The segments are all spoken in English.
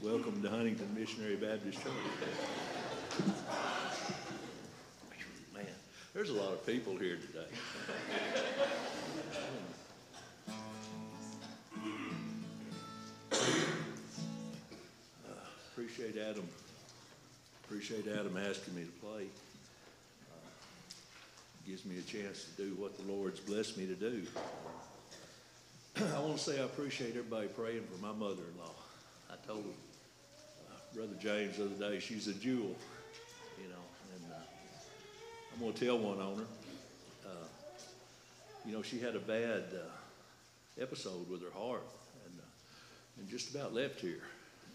Welcome to Huntingdon Missionary Baptist Church. Man, there's a lot of people here today. Uh, appreciate Adam. Appreciate Adam asking me to play. Uh, gives me a chance to do what the Lord's blessed me to do. I want to say I appreciate everybody praying for my mother-in-law. I told uh, Brother James the other day she's a jewel, you know, and uh, I'm going to tell one on her. Uh, you know, she had a bad uh, episode with her heart, and uh, and just about left here.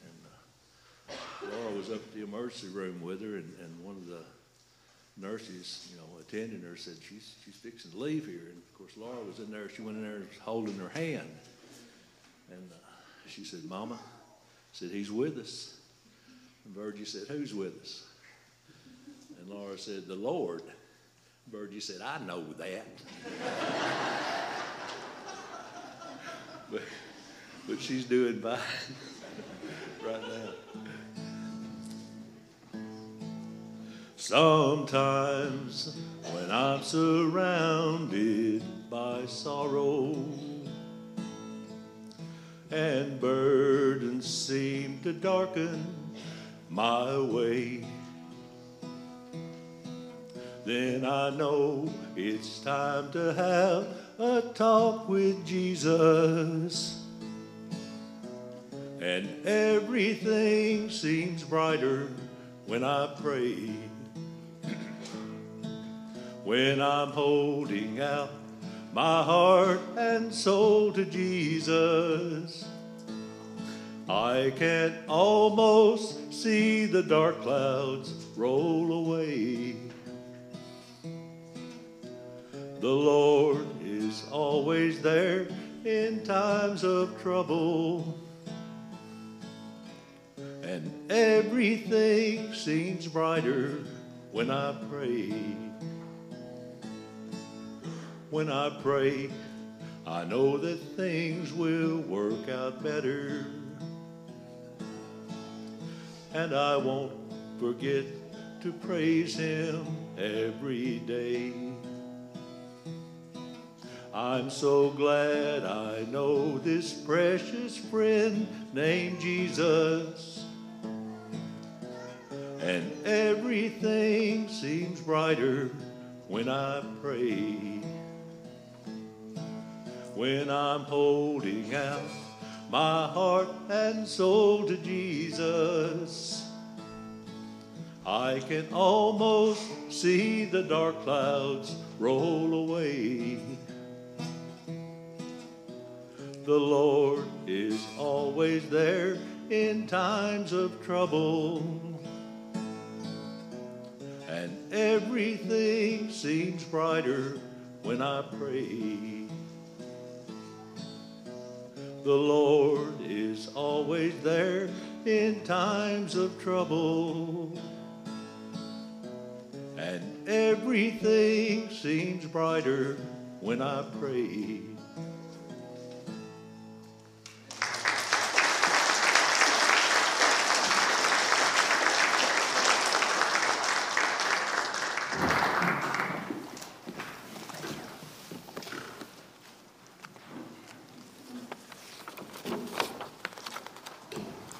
And uh, Laura was up at the emergency room with her, and, and one of the nurses, you know, attending her said she's she's fixing to leave here, and of course Laura was in there. She went in there and was holding her hand, and uh, she said, "Mama," said he's with us. Virgie said, "Who's with us?" And Laura said, "The Lord." Virgie said, "I know that." but but she's doing fine right now. Sometimes when I'm surrounded by sorrow and burdens seem to darken my way, then I know it's time to have a talk with Jesus. And everything seems brighter when I pray when I'm holding out my heart and soul to Jesus. I can almost see the dark clouds roll away. The Lord is always there in times of trouble. And everything seems brighter when I pray when I pray. I know that things will work out better. And I won't forget to praise Him every day. I'm so glad I know this precious friend named Jesus. And everything seems brighter when I pray when I'm holding out my heart and soul to Jesus. I can almost see the dark clouds roll away. The Lord is always there in times of trouble. And everything seems brighter when I pray. The Lord is always there in times of trouble. And everything seems brighter when I pray.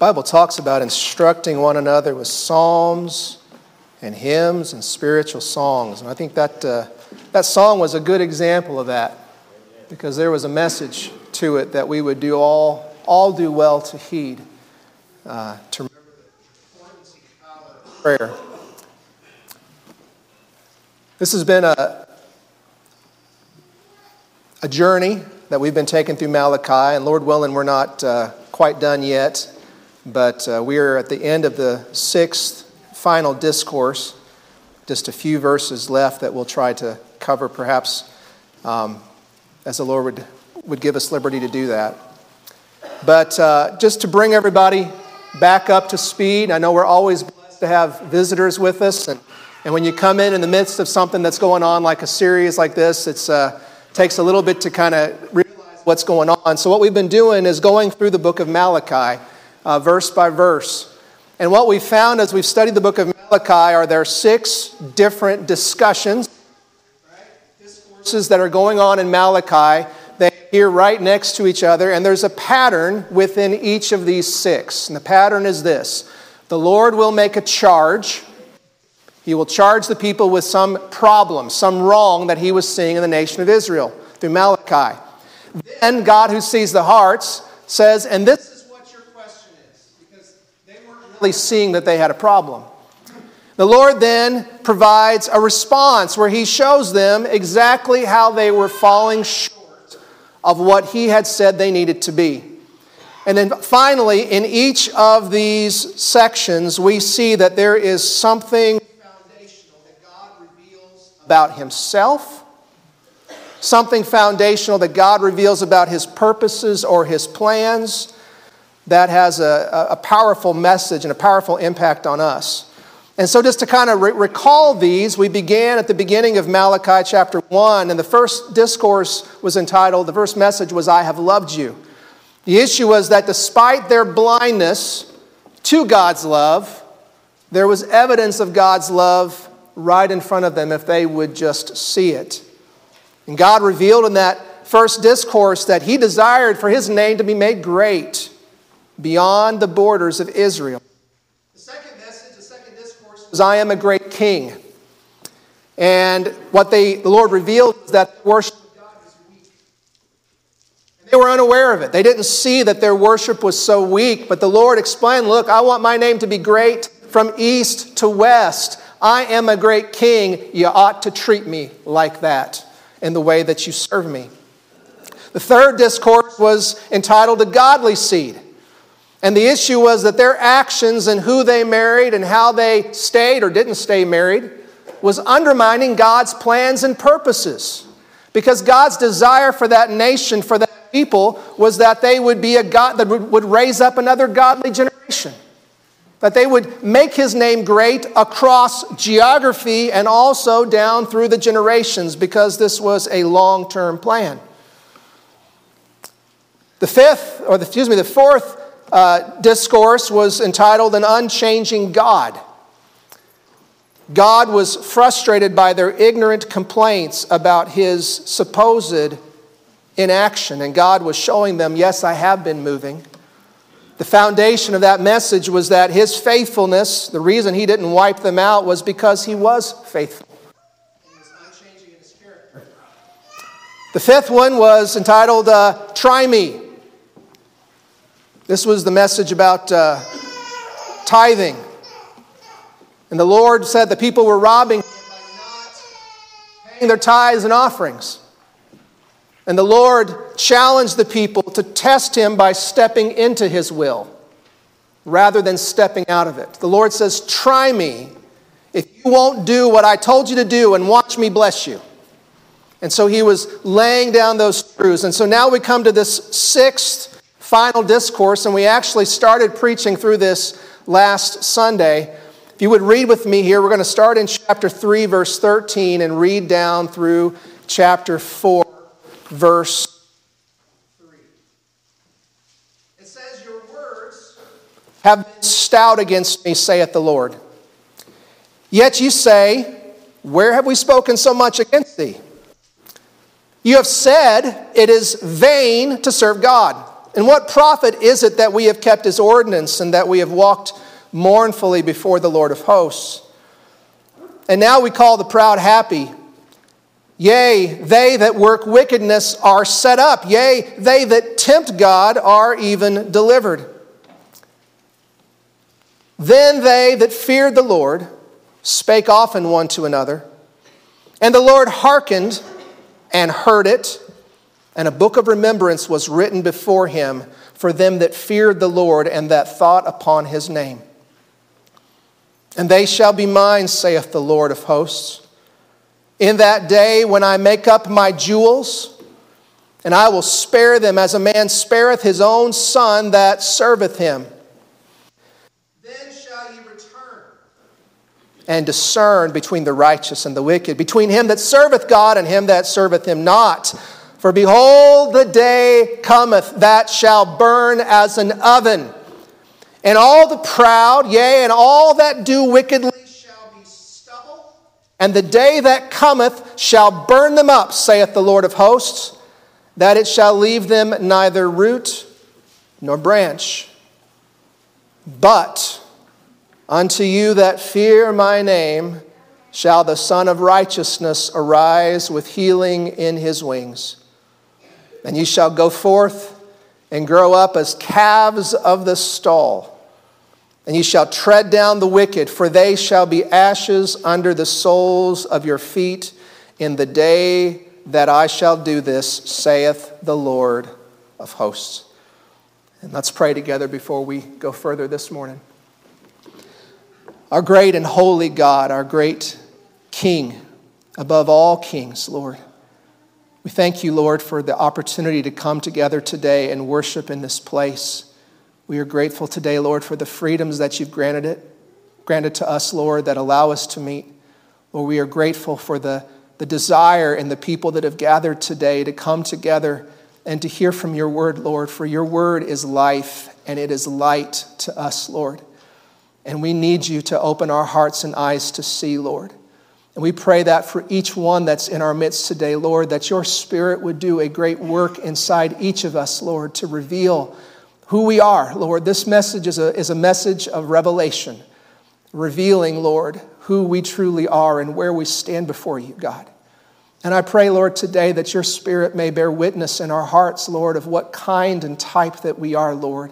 Bible talks about instructing one another with psalms and hymns and spiritual songs. And I think that, uh, that song was a good example of that because there was a message to it that we would do all, all do well to heed, uh, to remember the prayer. This has been a, a journey that we've been taking through Malachi, and Lord willing, we're not uh, quite done yet. But uh, we are at the end of the sixth final discourse. Just a few verses left that we'll try to cover, perhaps, um, as the Lord would, would give us liberty to do that. But uh, just to bring everybody back up to speed, I know we're always blessed to have visitors with us. And, and when you come in in the midst of something that's going on, like a series like this, it uh, takes a little bit to kind of realize what's going on. So, what we've been doing is going through the book of Malachi. Uh, verse by verse. And what we found as we've studied the book of Malachi are there six different discussions, discourses that are going on in Malachi. They appear right next to each other, and there's a pattern within each of these six. And the pattern is this the Lord will make a charge. He will charge the people with some problem, some wrong that he was seeing in the nation of Israel through Malachi. Then God, who sees the hearts, says, and this is what your question is, because seeing that they had a problem. The Lord then provides a response where He shows them exactly how they were falling short of what He had said they needed to be. And then finally, in each of these sections, we see that there is something foundational that God reveals about Himself, something foundational that God reveals about His purposes or His plans that has a, a powerful message and a powerful impact on us. And so, just to kind of re- recall these, we began at the beginning of Malachi chapter 1, and the first discourse was entitled, the first message was, I have loved you. The issue was that despite their blindness to God's love, there was evidence of God's love right in front of them if they would just see it. And God revealed in that first discourse that He desired for His name to be made great beyond the borders of Israel. The second message, the second discourse was I am a great king. And what they, the Lord revealed is that worship of God was weak. And they were unaware of it. They didn't see that their worship was so weak, but the Lord explained Look, I want my name to be great from east to west. I am a great king. You ought to treat me like that in the way that you serve me. The third discourse was entitled A Godly Seed. And the issue was that their actions and who they married and how they stayed or didn't stay married was undermining God's plans and purposes. Because God's desire for that nation, for that people was that they would be a God that would raise up another godly generation. That they would make his name great across geography and also down through the generations because this was a long term plan. The fifth, or the, excuse me, the fourth uh, discourse was entitled An Unchanging God. God was frustrated by their ignorant complaints about his supposed inaction. And God was showing them, yes, I have been moving. The foundation of that message was that his faithfulness, the reason he didn't wipe them out was because he was faithful. The fifth one was entitled uh, Try Me. This was the message about uh, tithing. And the Lord said the people were robbing by not paying their tithes and offerings. And the Lord challenged the people to test him by stepping into his will rather than stepping out of it. The Lord says, Try me if you won't do what I told you to do and watch me bless you. And so he was laying down those truths. And so now we come to this sixth final discourse, and we actually started preaching through this last Sunday. If you would read with me here, we're going to start in chapter 3, verse 13, and read down through chapter 4 verse 3. It says, Your words have been stout against me, saith the Lord. Yet you say, Where have we spoken so much against thee? You have said, It is vain to serve God. And what profit is it that we have kept his ordinance and that we have walked mournfully before the Lord of hosts? And now we call the proud happy. Yea, they that work wickedness are set up. Yea, they that tempt God are even delivered. Then they that feared the Lord spake often one to another. And the Lord hearkened and heard it, and a book of remembrance was written before him for them that feared the Lord and that thought upon his name. And they shall be mine, saith the Lord of hosts in that day when I make up my jewels, and I will spare them as a man spareth his own son that serveth him. Then shall ye return and discern between the righteous and the wicked, between him that serveth God and him that serveth him not. For behold, the day cometh that shall burn as an oven, And all the proud, yea, and all that do wickedly shall be stubble, and the day that cometh shall burn them up, saith the Lord of hosts, that it shall leave them neither root nor branch. But unto you that fear my name shall the Son of Righteousness arise with healing in his wings. And ye shall go forth and grow up as calves of the stall. And ye shall tread down the wicked, for they shall be ashes under the soles of your feet in the day that I shall do this, saith the Lord of hosts. And let's pray together before we go further this morning. Our great and holy God, our great King, above all kings, Lord. We thank you, Lord, for the opportunity to come together today and worship in this place. We are grateful today, Lord, for the freedoms that you've granted it, granted to us, Lord, that allow us to meet. Lord, we are grateful for the, the desire and the people that have gathered today to come together and to hear from your word, Lord, for your word is life and it is light to us, Lord. And we need you to open our hearts and eyes to see, Lord. And we pray that for each one that's in our midst today, Lord, that your Spirit would do a great work inside each of us, Lord, to reveal who we are, Lord. This message is a, is a message of revelation, revealing, Lord, who we truly are and where we stand before you, God. And I pray, Lord, today that your Spirit may bear witness in our hearts, Lord, of what kind and type that we are, Lord.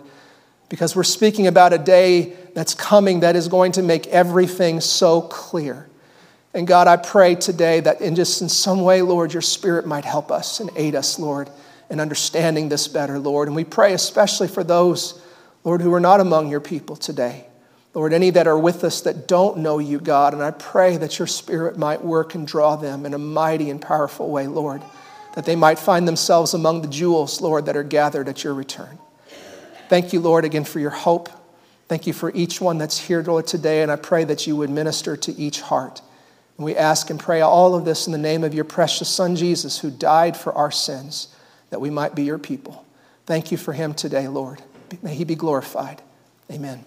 Because we're speaking about a day that's coming that is going to make everything so clear. And God, I pray today that in just in some way, Lord, your spirit might help us and aid us, Lord, in understanding this better, Lord. And we pray especially for those, Lord, who are not among your people today. Lord, any that are with us that don't know you, God, and I pray that your spirit might work and draw them in a mighty and powerful way, Lord, that they might find themselves among the jewels, Lord, that are gathered at your return. Thank you, Lord, again for your hope. Thank you for each one that's here, Lord, today, and I pray that you would minister to each heart. And we ask and pray all of this in the name of your precious Son, Jesus, who died for our sins, that we might be your people. Thank you for him today, Lord. May he be glorified. Amen.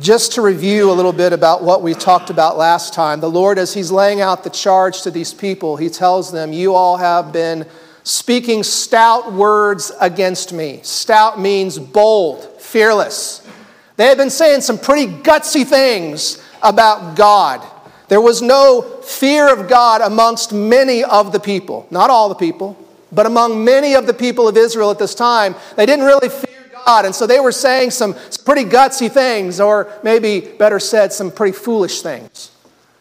Just to review a little bit about what we talked about last time, the Lord, as He's laying out the charge to these people, He tells them, You all have been speaking stout words against me. Stout means bold, fearless. They had been saying some pretty gutsy things about God. There was no fear of God amongst many of the people, not all the people, but among many of the people of Israel at this time. They didn't really fear God, and so they were saying some, pretty gutsy things, or maybe better said, some pretty foolish things.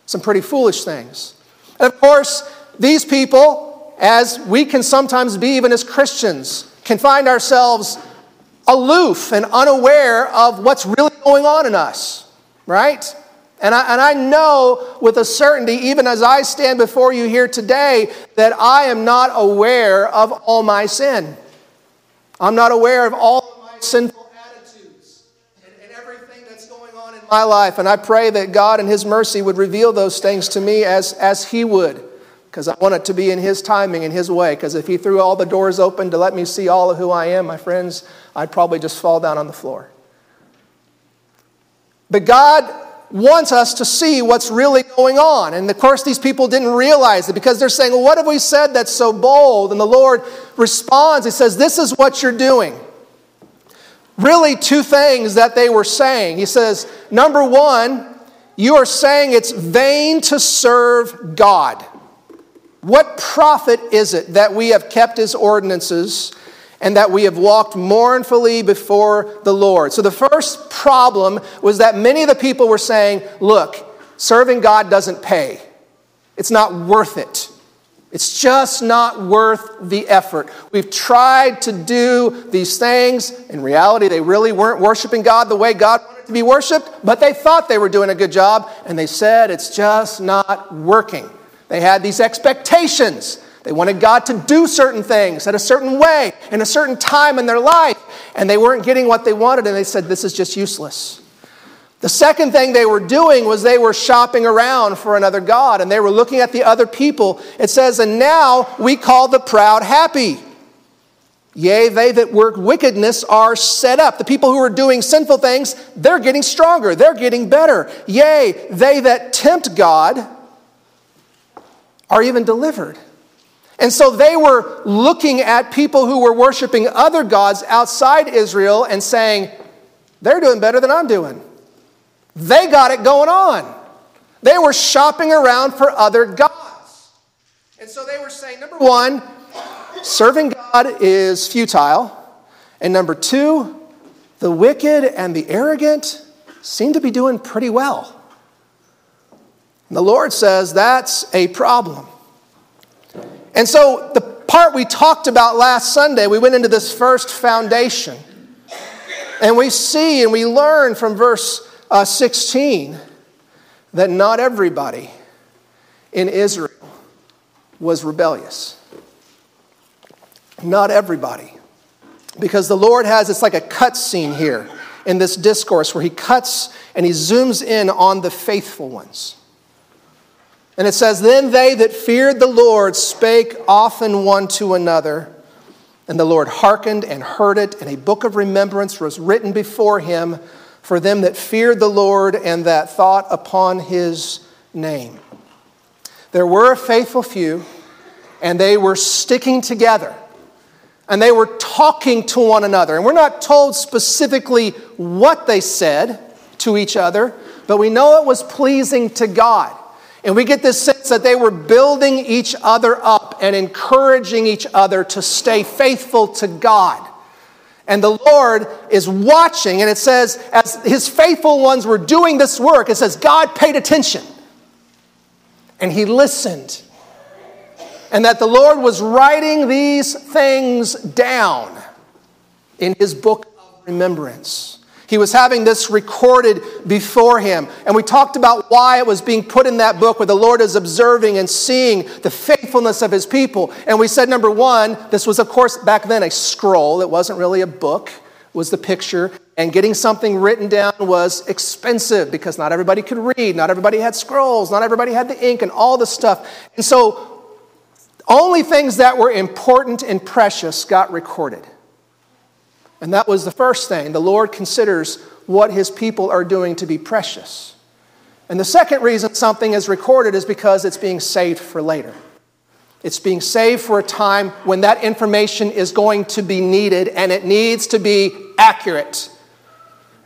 Some pretty foolish things. And of course, these people, as we can sometimes be even as Christians, can find ourselves aloof and unaware of what's really going on in us, right? And I, and I know with a certainty, even as I stand before you here today, that I am not aware of all my sin. I'm not aware of all of my sinful attitudes and, and everything that's going on in my life. And I pray that God in His mercy would reveal those things to me as, as He would, because I want it to be in His timing, in His way. Because if He threw all the doors open to let me see all of who I am, my friends, I'd probably just fall down on the floor. But God wants us to see what's really going on. And of course, these people didn't realize it because they're saying, Well, what have we said that's so bold? And the Lord responds, He says, This is what you're doing. Really, two things that they were saying. He says, Number one, you are saying it's vain to serve God. What profit is it that we have kept His ordinances? And that we have walked mournfully before the Lord. So the first problem was that many of the people were saying, look, serving God doesn't pay. It's not worth it. It's just not worth the effort. We've tried to do these things. In reality, they really weren't worshiping God the way God wanted to be worshiped, but they thought they were doing a good job, and they said it's just not working. They had these expectations they wanted God to do certain things at a certain way, in a certain time in their life, and they weren't getting what they wanted, and they said, This is just useless. The second thing they were doing was they were shopping around for another God, and they were looking at the other people. It says, And now we call the proud happy. Yea, they that work wickedness are set up. The people who are doing sinful things, they're getting stronger, they're getting better. Yea, they that tempt God are even delivered. And so they were looking at people who were worshiping other gods outside Israel and saying, they're doing better than I'm doing. They got it going on. They were shopping around for other gods. And so they were saying, number one, serving God is futile. And number two, the wicked and the arrogant seem to be doing pretty well. And the Lord says that's a problem. And so the part we talked about last Sunday, we went into this first foundation. And we see and we learn from verse uh, 16 that not everybody in Israel was rebellious. Not everybody. Because the Lord has, it's like a cut scene here in this discourse where he cuts and he zooms in on the faithful ones. And it says, Then they that feared the Lord spake often one to another, and the Lord hearkened and heard it, and a book of remembrance was written before him for them that feared the Lord and that thought upon his name. There were a faithful few, and they were sticking together and they were talking to one another. And we're not told specifically what they said to each other, but we know it was pleasing to God. And we get this sense that they were building each other up and encouraging each other to stay faithful to God. And the Lord is watching, and it says, as his faithful ones were doing this work, it says, God paid attention and he listened and that the Lord was writing these things down in his book of remembrance. He was having this recorded before him. And we talked about why it was being put in that book where the Lord is observing and seeing the faithfulness of his people. And we said, number one, this was, of course, back then a scroll. It wasn't really a book, was the picture. And getting something written down was expensive because not everybody could read, not everybody had scrolls, not everybody had the ink and all the stuff. And so only things that were important and precious got recorded. And that was the first thing. The Lord considers what his people are doing to be precious. And the second reason something is recorded is because it's being saved for later. It's being saved for a time when that information is going to be needed and it needs to be accurate.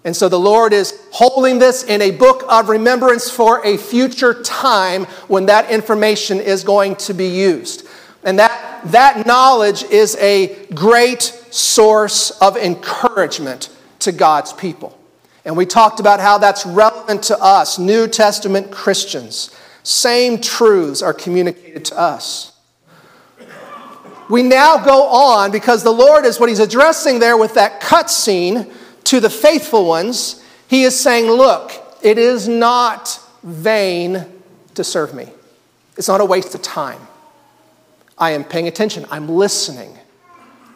And so the Lord is holding this in a book of remembrance for a future time when that information is going to be used. And that, that knowledge is a great source of encouragement to God's people. And we talked about how that's relevant to us, New Testament Christians. Same truths are communicated to us. We now go on because the Lord is what He's addressing there with that cut scene to the faithful ones. He is saying, Look, it is not vain to serve me, it's not a waste of time. I am paying attention, I'm listening,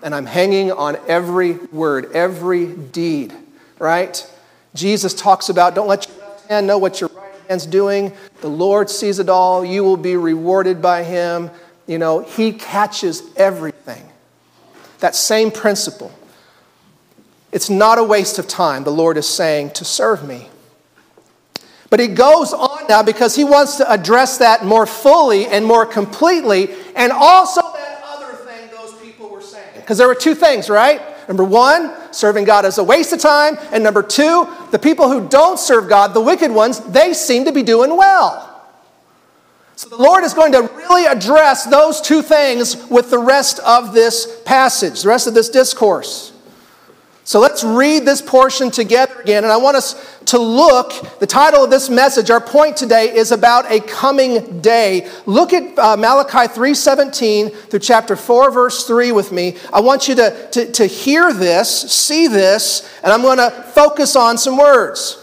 and I'm hanging on every word, every deed, right? Jesus talks about don't let your left hand know what your right hand's doing. The Lord sees it all. You will be rewarded by Him. You know, He catches everything. That same principle. It's not a waste of time, the Lord is saying, to serve me. But he goes on now because he wants to address that more fully and more completely, and also that other thing those people were saying. Because there were two things, right? Number one, serving God is a waste of time. And number two, the people who don't serve God, the wicked ones, they seem to be doing well. So the Lord is going to really address those two things with the rest of this passage, the rest of this discourse. So let's read this portion together again. And I want us to look, the title of this message, our point today is about a coming day. Look at uh, Malachi 3.17 through chapter 4, verse 3 with me. I want you to, to, to hear this, see this, and I'm going to focus on some words.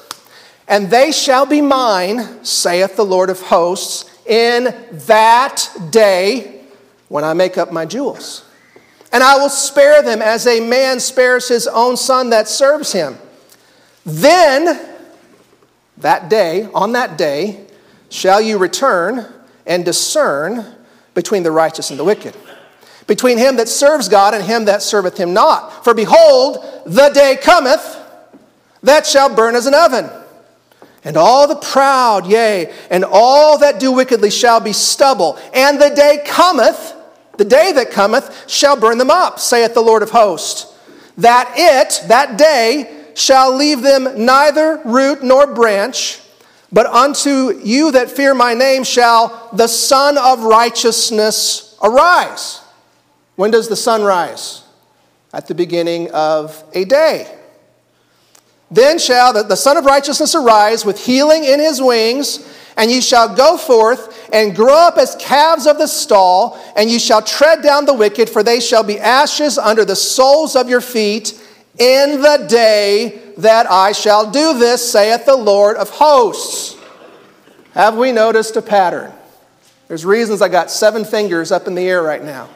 And they shall be mine, saith the Lord of hosts, in that day when I make up my jewels and I will spare them as a man spares his own son that serves him. Then, that day, on that day, shall you return and discern between the righteous and the wicked, between him that serves God and him that serveth him not. For behold, the day cometh that shall burn as an oven. And all the proud, yea, and all that do wickedly shall be stubble. And the day cometh, the day that cometh, shall burn them up, saith the Lord of hosts. That it, that day, shall leave them neither root nor branch. But unto you that fear my name shall the Son of Righteousness arise. When does the sun rise? At the beginning of a day. Then shall the, the Son of Righteousness arise with healing in his wings, and ye shall go forth and grow up as calves of the stall, and ye shall tread down the wicked, for they shall be ashes under the soles of your feet in the day that I shall do this, saith the Lord of hosts. Have we noticed a pattern? There's reasons I got seven fingers up in the air right now.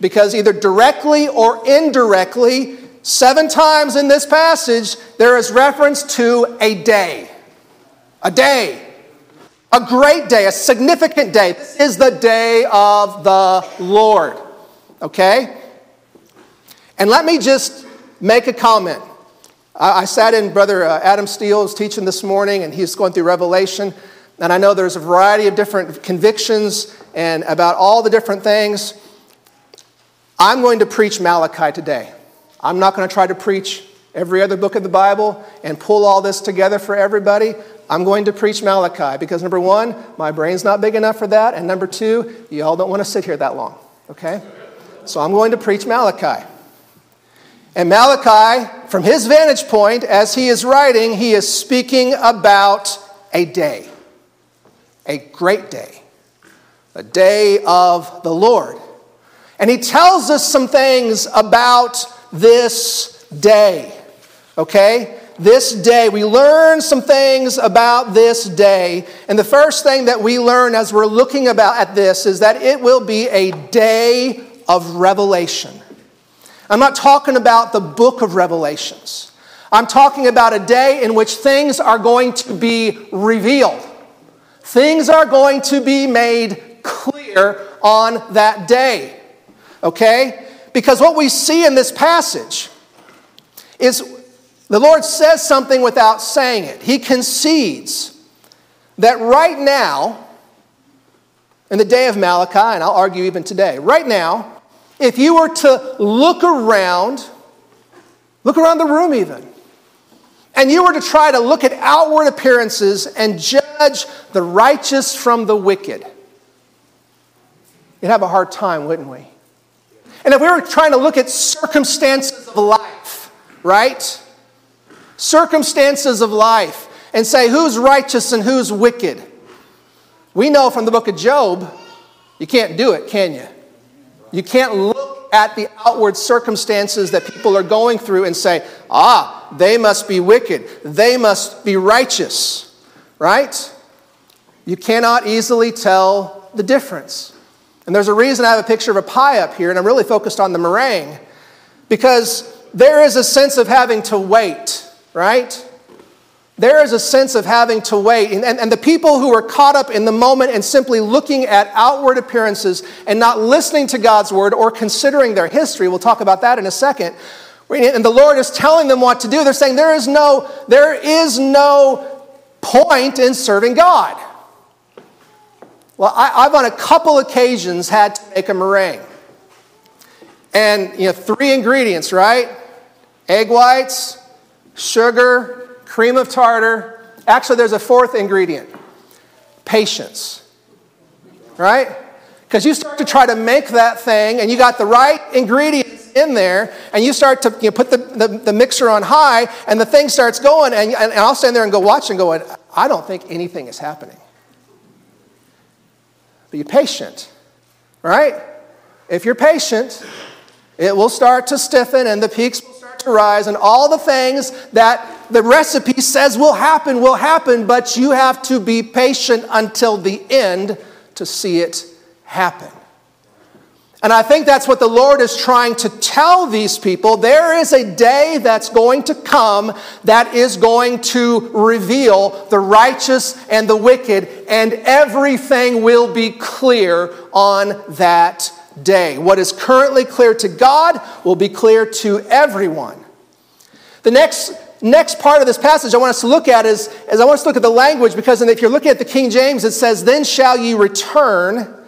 Because either directly or indirectly, seven times in this passage, there is reference to a day. A day. A great day, a significant day. This is the day of the Lord. Okay? And let me just make a comment. I, sat in Brother uh, Adam Steele's teaching this morning, and he's going through Revelation. And I know there's a variety of different convictions and about all the different things. I'm going to preach Malachi today. I'm not going to try to preach every other book of the Bible and pull all this together for everybody. I'm going to preach Malachi because number one, my brain's not big enough for that. And number two, you all don't want to sit here that long, okay? So I'm going to preach Malachi. And Malachi, from his vantage point, as he is writing, he is speaking about a day, a great day, a day of the Lord. And he tells us some things about this day, okay? This day. We learn some things about this day. And the first thing that we learn as we're looking about at this is that it will be a day of revelation. I'm not talking about the book of Revelations. I'm talking about a day in which things are going to be revealed. Things are going to be made clear on that day. Okay? Because what we see in this passage is the Lord says something without saying it. He concedes that right now, in the day of Malachi, and I'll argue even today, right now, if you were to look around, look around the room even, and you were to try to look at outward appearances and judge the righteous from the wicked, you'd have a hard time, wouldn't we? And if we were trying to look at circumstances of life, right? Circumstances of life, and say who's righteous and who's wicked, we know from the book of Job, you can't do it, can you? You can't look at the outward circumstances that people are going through and say, ah, they must be wicked. They must be righteous, right? You cannot easily tell the difference. And there's a reason I have a picture of a pie up here, and I'm really focused on the meringue, because there is a sense of having to wait, right? there is a sense of having to wait. And, and, and, the people who are caught up in the moment and simply looking at outward appearances and not listening to God's word or considering their history, we'll talk about that in a second. And the Lord is telling them what to do. They're saying there is no, there is no point in serving God. Well, I, I've on a couple occasions had to make a meringue. And, you know, three ingredients, right? Egg whites, sugar, cream of tartar. Actually, there's a fourth ingredient patience. Right? Because you start to try to make that thing, and you got the right ingredients in there, and you start to you put the, the, the, mixer on high, and the thing starts going, and, and I'll stand there and go watch and go, I don't think anything is happening. But you're patient, right? If you're patient, it will start to stiffen and the peaks rise, and all the things that the recipe says will happen, will happen, but you have to be patient until the end to see it happen. And I think that's what the Lord is trying to tell these people. There is a day that's going to come that is going to reveal the righteous and the wicked, and everything will be clear on that day. What is currently clear to God will be clear to everyone. The next, next part of this passage I want us to look at is, is I want us to look at the language because if you're looking at the King James, it says, Then shall ye return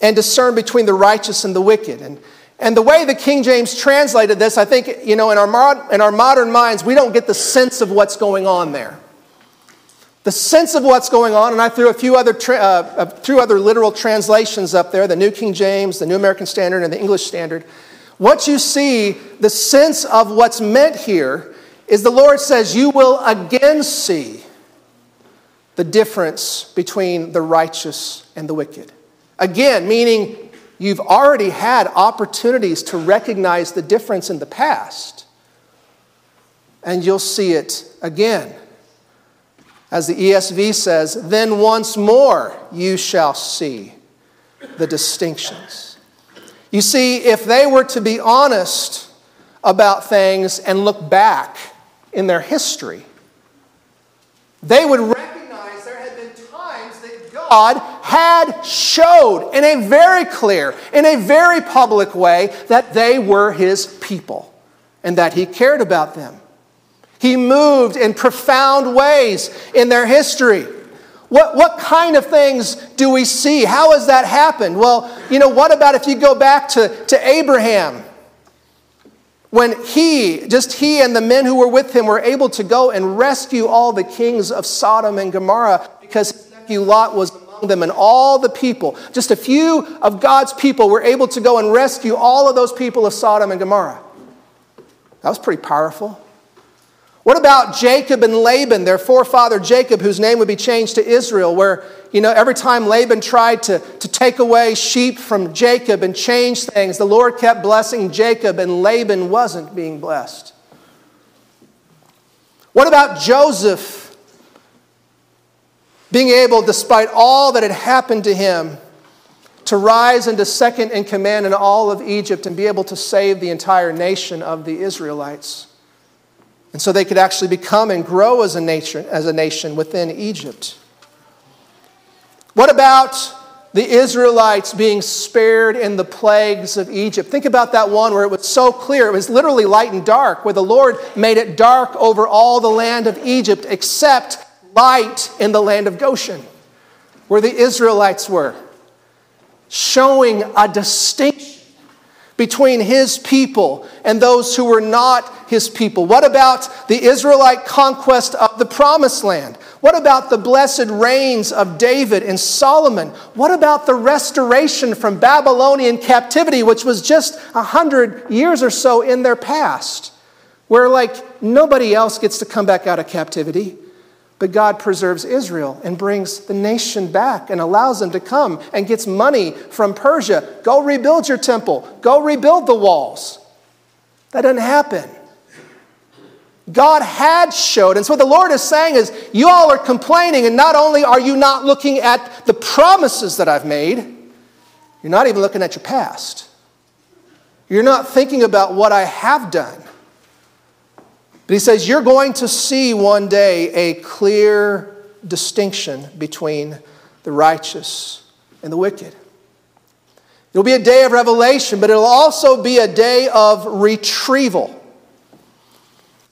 and discern between the righteous and the wicked. And, and the way the King James translated this, I think, you know, in our, in our modern minds, we don't get the sense of what's going on there. The sense of what's going on, and I threw a few other, tra- uh, uh, threw other literal translations up there the New King James, the New American Standard, and the English Standard. What you see, the sense of what's meant here, is the Lord says, You will again see the difference between the righteous and the wicked. Again, meaning you've already had opportunities to recognize the difference in the past, and you'll see it again. As the ESV says, then once more you shall see the distinctions. You see, if they were to be honest about things and look back in their history, they would recognize there had been times that God had showed in a very clear, in a very public way, that they were his people and that he cared about them. He moved in profound ways in their history. What, what kind of things do we see? How has that happened? Well, you know, what about if you go back to, to Abraham? When he, just he and the men who were with him, were able to go and rescue all the kings of Sodom and Gomorrah because his nephew Lot was among them, and all the people, just a few of God's people, were able to go and rescue all of those people of Sodom and Gomorrah. That was pretty powerful. What about Jacob and Laban, their forefather Jacob, whose name would be changed to Israel, where, you know, every time Laban tried to, to take away sheep from Jacob and change things, the Lord kept blessing Jacob and Laban wasn't being blessed. What about Joseph being able, despite all that had happened to him, to rise into second in command in all of Egypt and be able to save the entire nation of the Israelites? And so they could actually become and grow as a nation, as a nation within Egypt. What about the Israelites being spared in the plagues of Egypt? Think about that one where it was so clear. It was literally light and dark, where the Lord made it dark over all the land of Egypt except light in the land of Goshen, where the Israelites were, showing a distinction between his people and those who were not his people? What about the Israelite conquest of the promised land? What about the blessed reigns of David and Solomon? What about the restoration from Babylonian captivity, which was just a hundred years or so in their past, where like nobody else gets to come back out of captivity? But God preserves Israel and brings the nation back and allows them to come and gets money from Persia. Go rebuild your temple. Go rebuild the walls. That doesn't happen. God had showed. And so what the Lord is saying is, you all are complaining, and not only are you not looking at the promises that I've made, you're not even looking at your past. You're not thinking about what I have done. But he says, You're going to see one day a clear distinction between the righteous and the wicked. It'll be a day of revelation, but it'll also be a day of retrieval,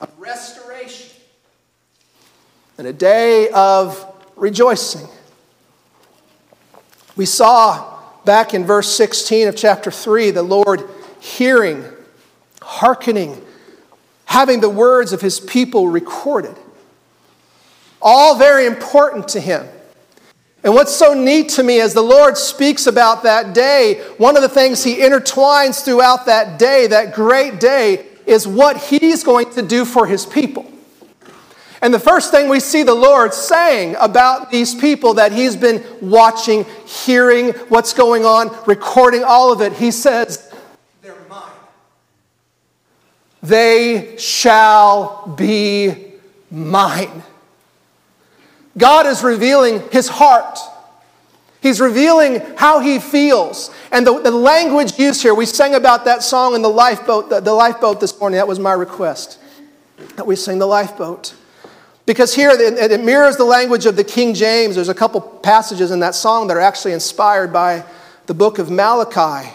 of restoration, and a day of rejoicing. We saw back in verse 16 of chapter 3 the Lord hearing, hearkening having the words of his people recorded. All very important to him. And what's so neat to me as the Lord speaks about that day, one of the things he intertwines throughout that day, that great day, is what he's going to do for his people. And the first thing we see the Lord saying about these people that he's been watching, hearing what's going on, recording all of it, he says, they shall be mine. God is revealing his heart. He's revealing how he feels. And the, the language used here, we sang about that song in the lifeboat, the, the lifeboat this morning. That was my request, that we sing the lifeboat. Because here it, it mirrors the language of the King James. There's a couple passages in that song that are actually inspired by the book of Malachi.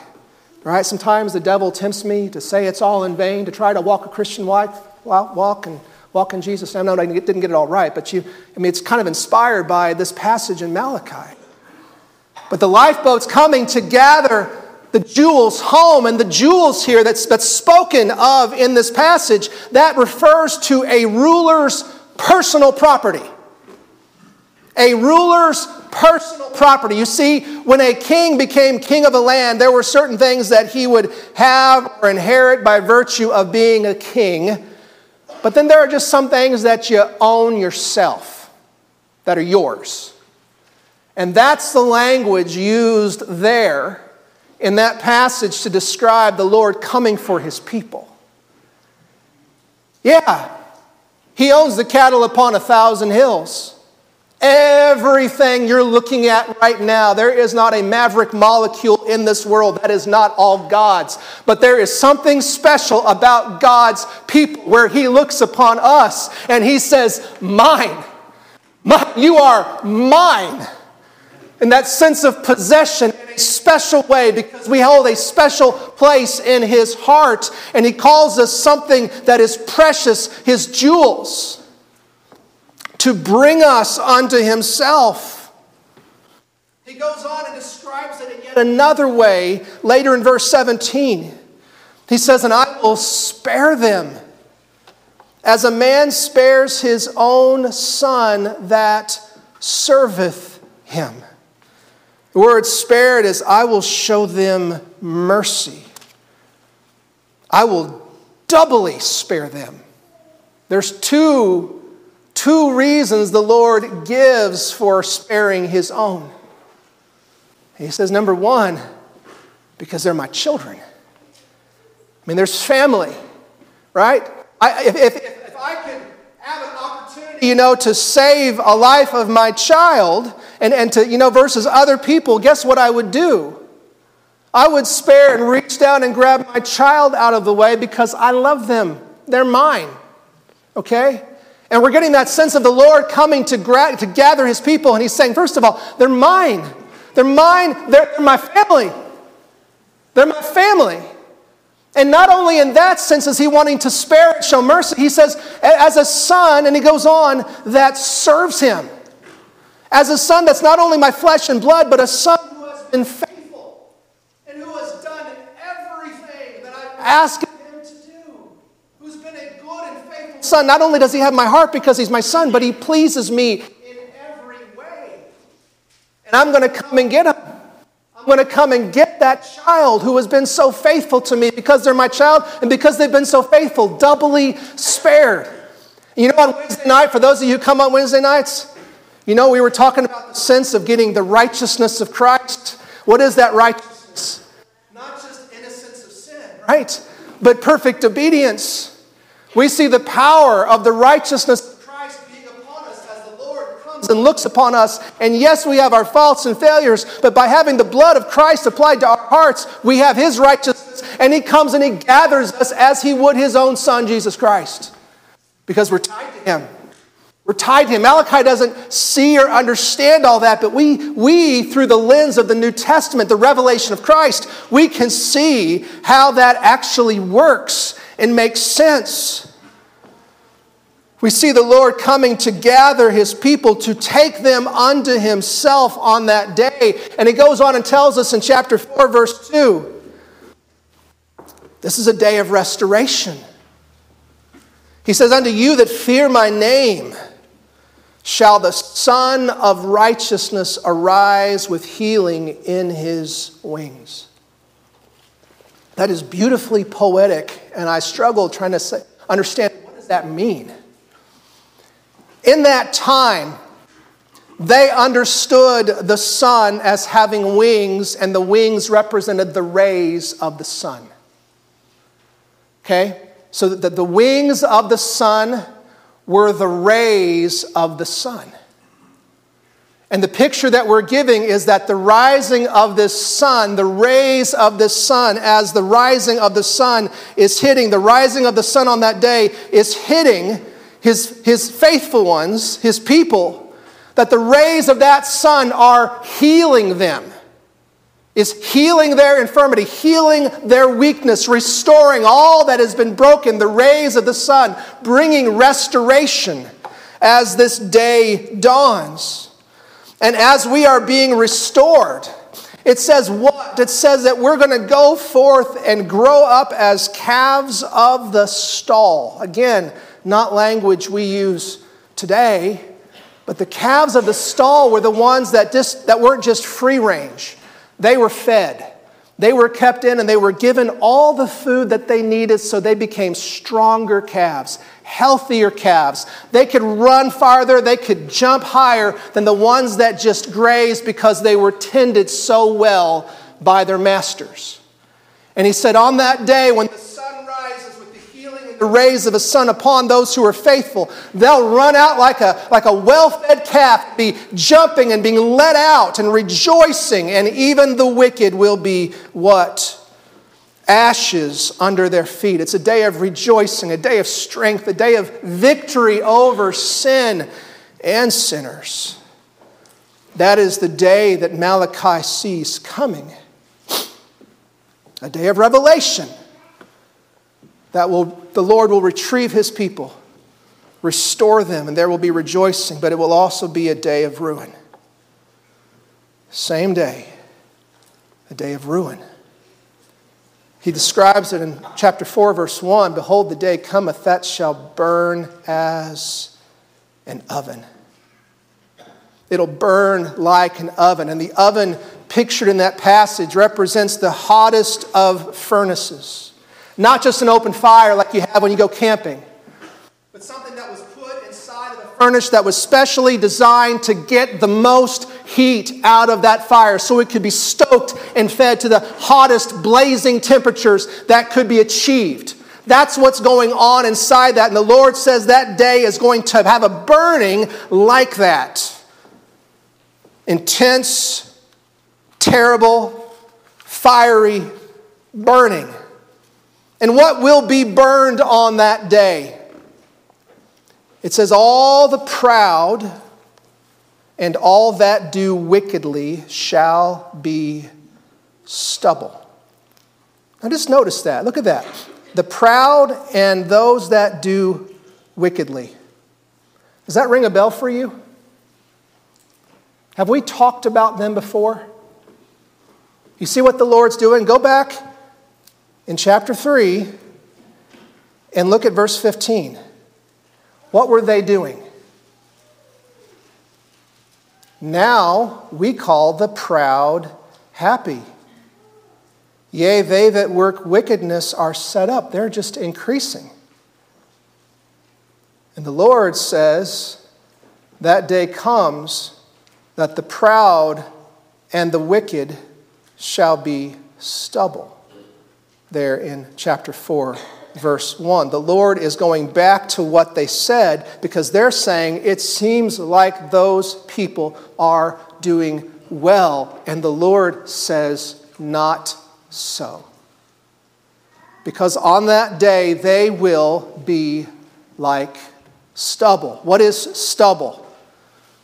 Right? Sometimes the devil tempts me to say it's all in vain, to try to walk a Christian life, walk and walk in Jesus' name. I didn't get it all right, but you, I mean, it's kind of inspired by this passage in Malachi. But the lifeboat's coming to gather the jewels home, and the jewels here that's, that's spoken of in this passage, that refers to a ruler's personal property. A ruler's personal property. You see, when a king became king of a land, there were certain things that he would have or inherit by virtue of being a king. But then there are just some things that you own yourself, that are yours. And that's the language used there in that passage to describe the Lord coming for his people. Yeah, he owns the cattle upon a thousand hills. Everything you're looking at right now, there is not a maverick molecule in this world that is not all God's. But there is something special about God's people where He looks upon us and He says, Mine. you are mine in that sense of possession in a special way because we hold a special place in his heart and he calls us something that is precious, his jewels, to bring us unto himself. He goes on and describes it in yet another way later in verse 17. He says, And I will spare them as a man spares his own son that serveth him. The word spared is, I will show them mercy. I will doubly spare them. There's two, two reasons the Lord gives for sparing his own. He says, number one, because they're my children. I mean, there's family, right? I, if, if, if I could have an opportunity, you know, to save a life of my child, and, and to, you know, versus other people, guess what I would do? I would spare and reach down and grab my child out of the way because I love them. They're mine. Okay? And we're getting that sense of the Lord coming to, gra- to gather his people. And he's saying, first of all, they're mine. They're mine. They're, they're my family. They're my family. And not only in that sense is he wanting to spare show mercy, he says, as a son, and he goes on, that serves him. As a son that's not only my flesh and blood, but a son who has been faithful and who has done everything that I've asked him to do, who's been a good and faithful son. Not only does he have my heart because he's my son, but he pleases me in every way. And I'm going to come and get him. I'm going to come and get that child who has been so faithful to me because they're my child and because they've been so faithful, doubly spared. You know, on Wednesday night, for those of you who come on Wednesday nights, you know, we were talking about the sense of getting the righteousness of Christ. What is that righteousness? Not just innocence of sin, right? But perfect obedience. We see the power of the righteousness of Christ being upon us as the Lord comes and looks upon us. And yes, we have our faults and failures, but by having the blood of Christ applied to our hearts, we have His righteousness, and He comes and He gathers us as He would His own Son, Jesus Christ, because we're tied to Him. We're tied to him. Malachi doesn't see or understand all that, but we, we, through the lens of the New Testament, the revelation of Christ, we can see how that actually works and makes sense. We see the Lord coming to gather his people to take them unto himself on that day. And he goes on and tells us in chapter 4, verse 2 this is a day of restoration. He says, Unto you that fear my name, shall the Sun of Righteousness arise with healing in his wings. That is beautifully poetic, and I struggle trying to say, understand what does that mean? In that time, they understood the sun as having wings, and the wings represented the rays of the sun. Okay? So that the wings of the sun were the rays of the sun. And the picture that we're giving is that the rising of this sun, the rays of the sun, as the rising of the sun is hitting, the rising of the sun on that day is hitting his, his faithful ones, his people, that the rays of that sun are healing them. is healing their infirmity, healing their weakness, restoring all that has been broken, the rays of the sun, bringing restoration as this day dawns. And as we are being restored, it says what? It says that we're going to go forth and grow up as calves of the stall. Again, not language we use today, but the calves of the stall were the ones that, just, that weren't just free range. They were fed. They were kept in and they were given all the food that they needed so they became stronger calves, healthier calves. They could run farther, they could jump higher than the ones that just grazed because they were tended so well by their masters. And he said, On that day when the sun rises with the healing and the rays of the sun upon those who are faithful. They'll run out like a, like a well fed calf, be jumping and being let out and rejoicing, and even the wicked will be what? Ashes under their feet. It's a day of rejoicing, a day of strength, a day of victory over sin and sinners. That is the day that Malachi sees coming. A day of revelation that will, the Lord will retrieve his people, restore them, and there will be rejoicing, but it will also be a day of ruin. Same day, a day of ruin. He describes it in chapter 4, verse 1 Behold, the day cometh that shall burn as an oven. It'll burn like an oven. And the oven pictured in that passage represents the hottest of furnaces. Not just an open fire like you have when you go camping, but something that was put inside of the furnace that was specially designed to get the most heat out of that fire so it could be stoked and fed to the hottest blazing temperatures that could be achieved. That's what's going on inside that. And the Lord says that day is going to have a burning like that intense, terrible, fiery burning. And what will be burned on that day? It says, All the proud and all that do wickedly shall be stubble. Now just notice that. Look at that. The proud and those that do wickedly. Does that ring a bell for you? Have we talked about them before? You see what the Lord's doing? Go back in chapter 3 and look at verse 15. What were they doing? Now we call the proud happy. Yea, they that work wickedness are set up. They're just increasing. And the Lord says, That day comes that the proud and the wicked shall be stubble there in chapter 4, verse 1. The Lord is going back to what they said because they're saying it seems like those people are doing well. And the Lord says, not so. Because on that day they will be like stubble. What is stubble?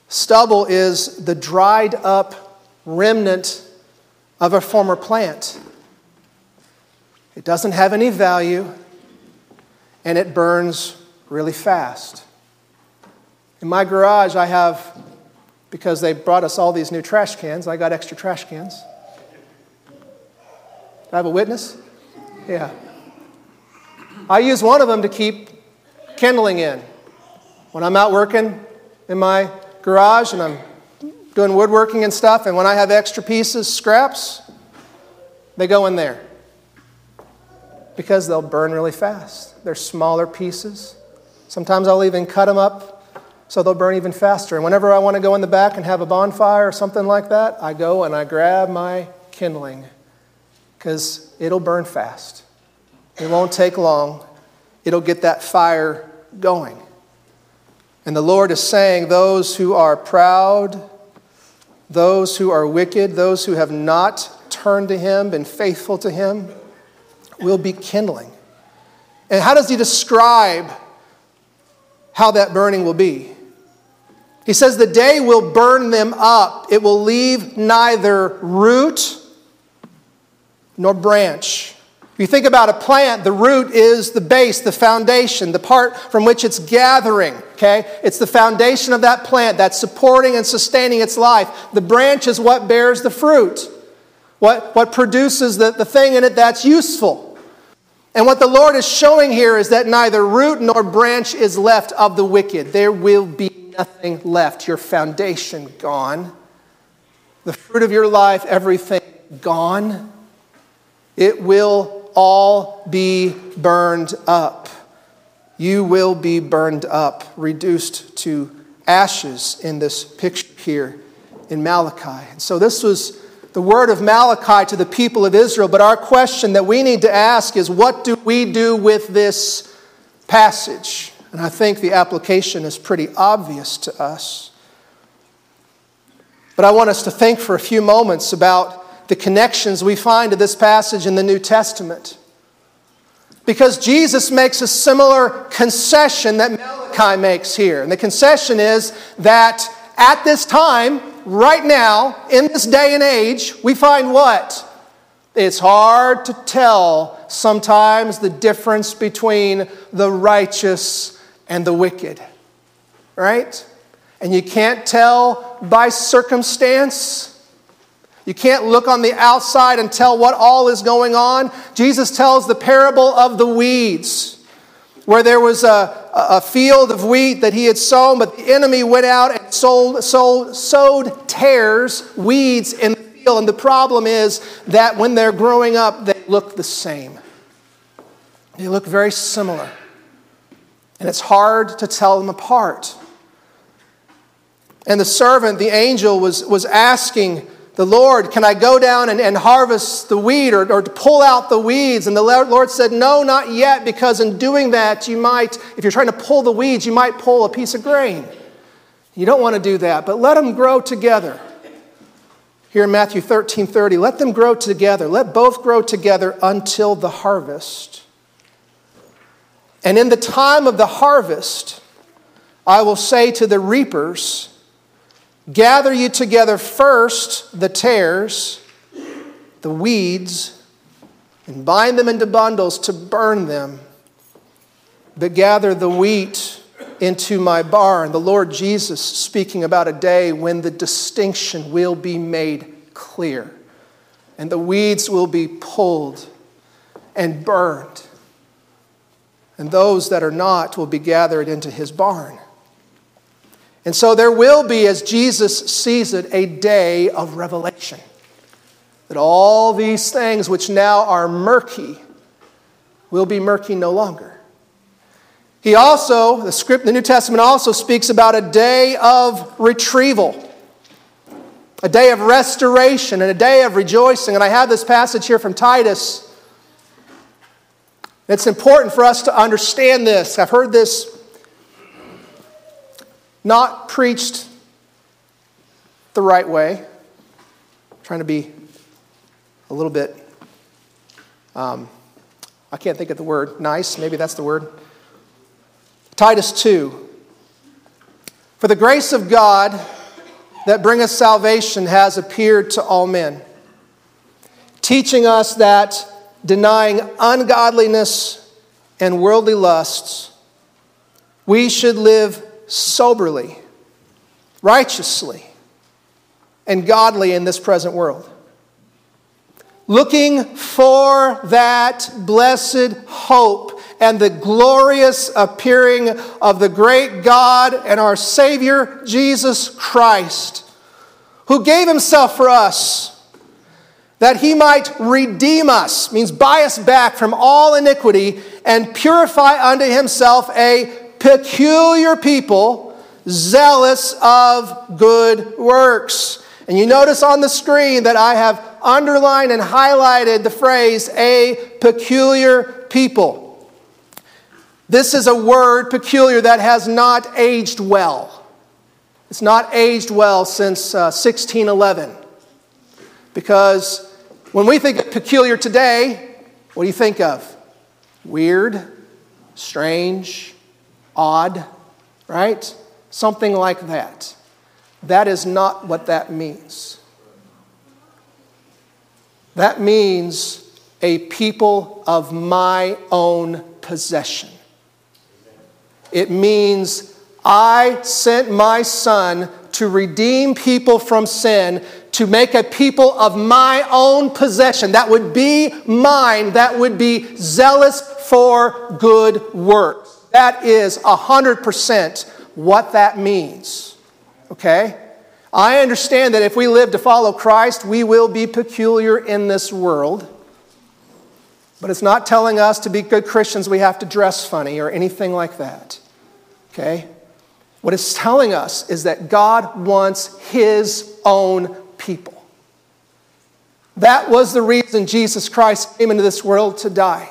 Stubble is the dried up remnant of a former plant. It doesn't have any value, and it burns really fast. In my garage, I have, because they brought us all these new trash cans, I got extra trash cans. I have a witness? Yeah. I use one of them to keep kindling in. When I'm out working in my garage and I'm doing woodworking and stuff, and when I have extra pieces, scraps, they go in there because they'll burn really fast. They're smaller pieces. Sometimes I'll even cut them up so they'll burn even faster. And whenever I want to go in the back and have a bonfire or something like that, I go and I grab my kindling because it'll burn fast. It won't take long, it'll get that fire going. And the Lord is saying, Those who are proud, those who are wicked, those who have not turned to Him, been faithful to Him, will be kindling. And how does he describe how that burning will be? He says, The day will burn them up. It will leave neither root nor branch. If you think about a plant, the root is the base, the foundation, the part from which it's gathering, okay? It's the foundation of that plant that's supporting and sustaining its life. The branch is what bears the fruit, what, what produces the, the thing in it that's useful. And what the Lord is showing here is that neither root nor branch is left of the wicked. There will be nothing left. Your foundation gone. The fruit of your life, everything gone. It will all be burned up. You will be burned up, reduced to ashes in this picture here in Malachi. And so this was the word of Malachi to the people of Israel. But our question that we need to ask is what do we do with this passage? And I think the application is pretty obvious to us. But I want us to think for a few moments about the connections we find to this passage in the New Testament. Because Jesus makes a similar concession that Malachi makes here. And the concession is that at this time, right now, in this day and age, we find what? It's hard to tell sometimes the difference between the righteous and the wicked, right? And you can't tell by circumstance. You can't look on the outside and tell what all is going on. Jesus tells the parable of the weeds where there was a, a field of wheat that he had sown, but the enemy went out and sold, sold, sowed tares, weeds in the field. And the problem is that when they're growing up, they look the same. They look very similar. And it's hard to tell them apart. And the servant, the angel, was, was asking the Lord, Can I go down and, and harvest the wheat or, or pull out the weeds? And the Lord said, No, not yet, because in doing that, you might, if you're trying to pull the weeds, you might pull a piece of grain. You don't want to do that, but let them grow together. Here in Matthew 13 30, let them grow together. Let both grow together until the harvest. And in the time of the harvest, I will say to the reapers, Gather you together first the tares, the weeds, and bind them into bundles to burn them, but gather the wheat into my barn. The Lord Jesus speaking about a day when the distinction will be made clear and the weeds will be pulled and burned, and those that are not will be gathered into his barn. And so there will be, as Jesus sees it, a day of revelation. That all these things which now are murky will be murky no longer. He also, the script, the New Testament also speaks about a day of retrieval, a day of restoration, and a day of rejoicing. And I have this passage here from Titus. It's important for us to understand this. I've heard this not preached the right way, I'm trying to be a little bit, um, I can't think of the word, nice, maybe that's the word. Titus 2. For the grace of God that bringeth salvation has appeared to all men, teaching us that denying ungodliness and worldly lusts, we should live soberly, righteously, and godly in this present world. Looking for that blessed hope and the glorious appearing of the great God and our Savior Jesus Christ, who gave Himself for us that He might redeem us, means buy us back from all iniquity and purify unto Himself a peculiar people, zealous of good works. And you notice on the screen that I have underlined and highlighted the phrase, a peculiar people. This is a word, peculiar, that has not aged well. It's not aged well since uh, 1611. Because when we think of peculiar today, what do you think of? Weird, strange, odd, right? Something like that. That is not what that means. That means a people of my own possession. It means I sent my son to redeem people from sin, to make a people of my own possession. That would be mine, that would be zealous for good works. That is 100% what that means. Okay? I understand that if we live to follow Christ, we will be peculiar in this world. But it's not telling us to be good Christians we have to dress funny or anything like that. Okay? What it's telling us is that God wants His own people. That was the reason Jesus Christ came into this world to die.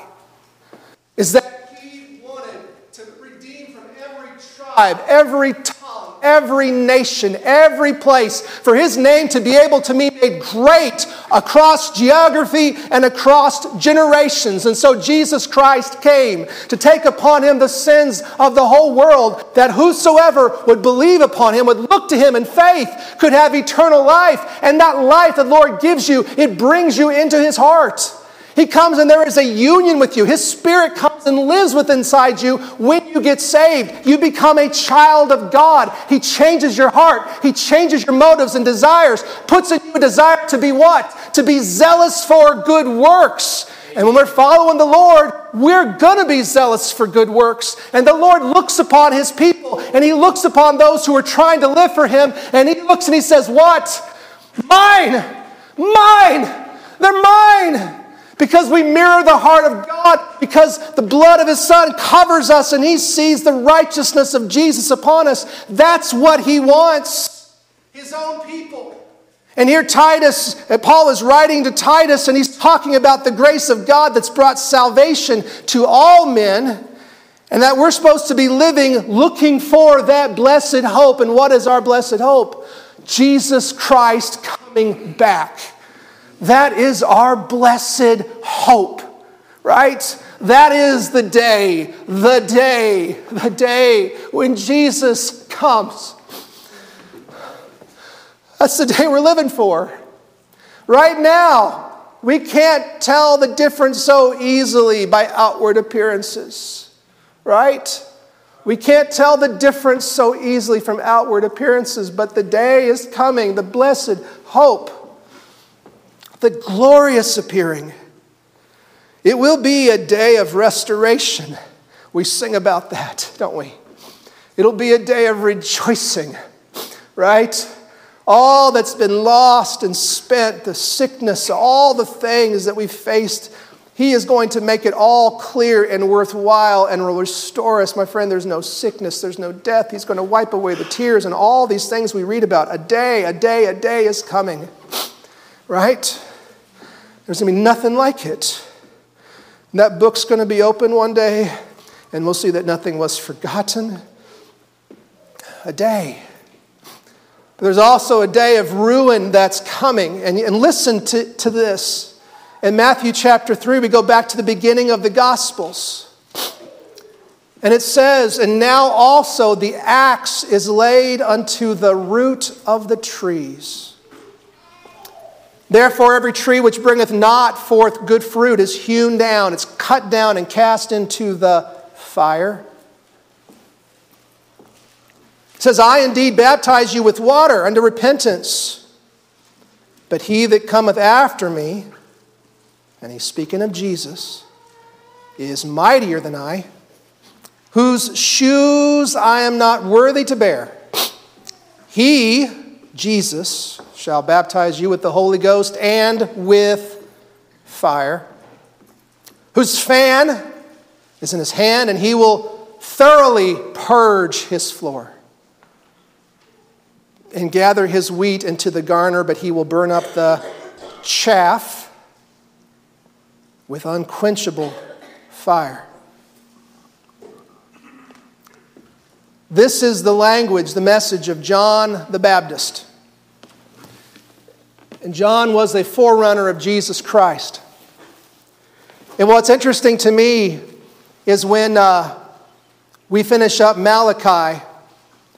Is that He wanted to redeem from every tribe, every tongue, every nation, every place, for his name to be able to be made great across geography and across generations. And so Jesus Christ came to take upon him the sins of the whole world, that whosoever would believe upon him, would look to him in faith, could have eternal life. And that life the Lord gives you, it brings you into his heart. He comes and there is a union with you. His spirit comes and lives within inside you when you get saved. You become a child of God. He changes your heart. He changes your motives and desires, puts in you a desire to be what? To be zealous for good works. And when we're following the Lord, we're going to be zealous for good works. And the Lord looks upon his people and he looks upon those who are trying to live for him and he looks and he says, What? Mine! Mine! They're mine! Because we mirror the heart of God, because the blood of His Son covers us and He sees the righteousness of Jesus upon us. That's what He wants. His own people. And here, Titus, uh, Paul is writing to Titus, and he's talking about the grace of God that's brought salvation to all men, and that we're supposed to be living looking for that blessed hope. And what is our blessed hope? Jesus Christ coming back. That is our blessed hope, right? That is the day, the day, the day when Jesus comes. That's the day we're living for. Right now, we can't tell the difference so easily by outward appearances, right? We can't tell the difference so easily from outward appearances, but the day is coming, the blessed hope the glorious appearing. It will be a day of restoration. We sing about that, don't we? It'll be a day of rejoicing, right? All that's been lost and spent, the sickness, all the things that we've faced, He is going to make it all clear and worthwhile and will restore us. My friend, there's no sickness, there's no death. He's going to wipe away the tears and all these things we read about. A day, a day, a day is coming, right? There's going to be nothing like it. And that book's going to be open one day, and we'll see that nothing was forgotten. A day. There's also a day of ruin that's coming. And, and listen to, to this. In Matthew chapter 3, we go back to the beginning of the Gospels. And it says, And now also the axe is laid unto the root of the trees. Therefore, every tree which bringeth not forth good fruit is hewn down, it's cut down and cast into the fire. It says, I indeed baptize you with water unto repentance, but he that cometh after me, and he's speaking of Jesus, is mightier than I, whose shoes I am not worthy to bear. He, Jesus, shall baptize you with the Holy Ghost and with fire, whose fan is in his hand, and he will thoroughly purge his floor and gather his wheat into the garner, but he will burn up the chaff with unquenchable fire. This is the language, the message of John the Baptist. And John was a forerunner of Jesus Christ. And what's interesting to me is when uh, we finish up Malachi,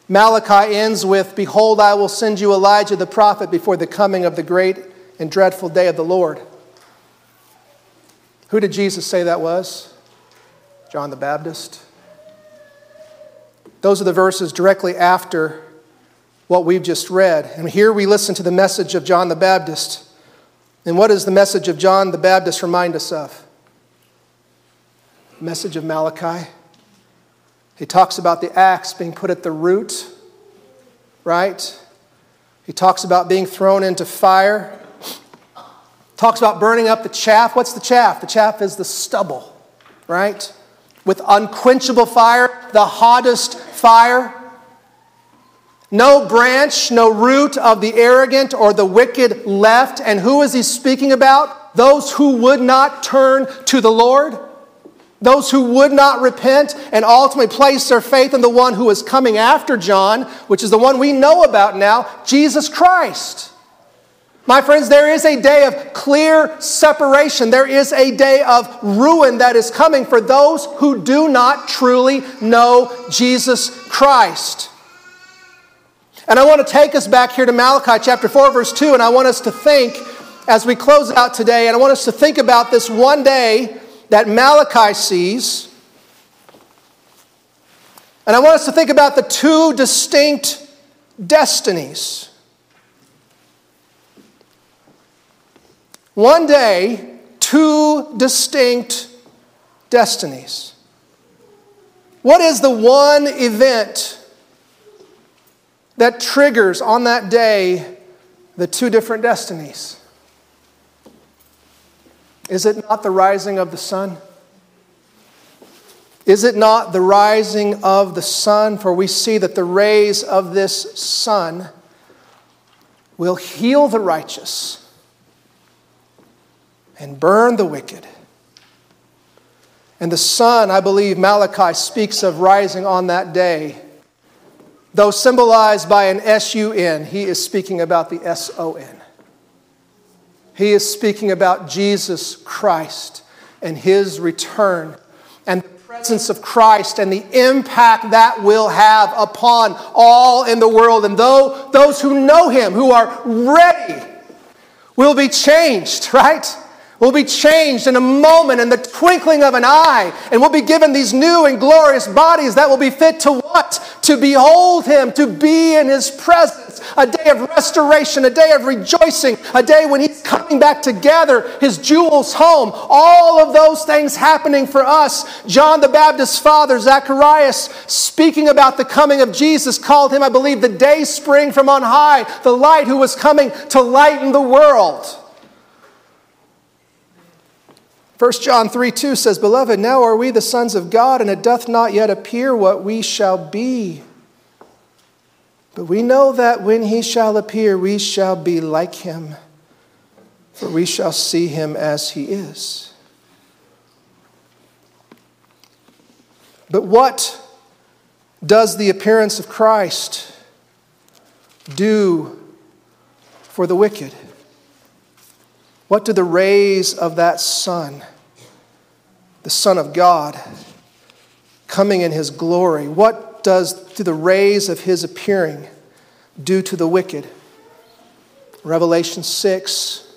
Malachi ends with, Behold, I will send you Elijah the prophet before the coming of the great and dreadful day of the Lord. Who did Jesus say that was? John the Baptist. Those are the verses directly after what we've just read. And here we listen to the message of John the Baptist. And what does the message of John the Baptist remind us of? message of Malachi. He talks about the axe being put at the root, right? He talks about being thrown into fire. Talks about burning up the chaff. What's the chaff? The chaff is the stubble, right? With unquenchable fire, the hottest fire. No branch, no root of the arrogant or the wicked left. And who is he speaking about? Those who would not turn to the Lord. Those who would not repent and ultimately place their faith in the one who is coming after John, which is the one we know about now, Jesus Christ. My friends, there is a day of clear separation. There is a day of ruin that is coming for those who do not truly know Jesus Christ. And I want to take us back here to Malachi chapter 4, verse 2, and I want us to think as we close out today, and I want us to think about this one day that Malachi sees. And I want us to think about the two distinct destinies. One day, two distinct destinies. What is the one event that triggers on that day the two different destinies? Is it not the rising of the sun? Is it not the rising of the sun? For we see that the rays of this sun will heal the righteous and burn the wicked. And the sun, I believe Malachi speaks of rising on that day Though symbolized by an S U N, he is speaking about the S O N. He is speaking about Jesus Christ and his return and the presence of Christ and the impact that will have upon all in the world. And though those who know him, who are ready, will be changed, right? Will be changed in a moment, in the twinkling of an eye, and will be given these new and glorious bodies that will be fit to what? To behold Him, to be in His presence. A day of restoration, a day of rejoicing, a day when He's coming back to gather His jewels home. All of those things happening for us. John the Baptist's father, Zacharias, speaking about the coming of Jesus, called him, I believe, the day spring from on high, the light who was coming to lighten the world. 1 John 3 2 says, Beloved, now are we the sons of God, and it doth not yet appear what we shall be. But we know that when he shall appear, we shall be like him, for we shall see him as he is. But what does the appearance of Christ do for the wicked? What do the rays of that sun the Son of God, coming in his glory. What does, through the rays of his appearing, do to the wicked? Revelation 6,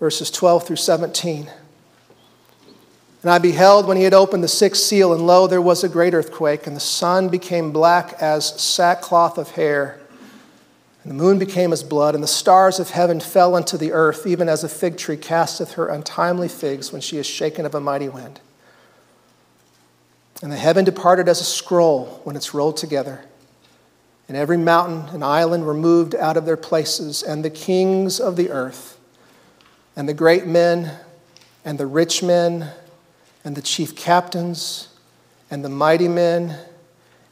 verses 12 through 17. And I beheld when he had opened the sixth seal, and lo, there was a great earthquake, and the sun became black as sackcloth of hair and the moon became as blood, and the stars of heaven fell unto the earth, even as a fig tree casteth her untimely figs when she is shaken of a mighty wind. And the heaven departed as a scroll when it's rolled together. And every mountain and island were moved out of their places, and the kings of the earth, and the great men, and the rich men, and the chief captains, and the mighty men,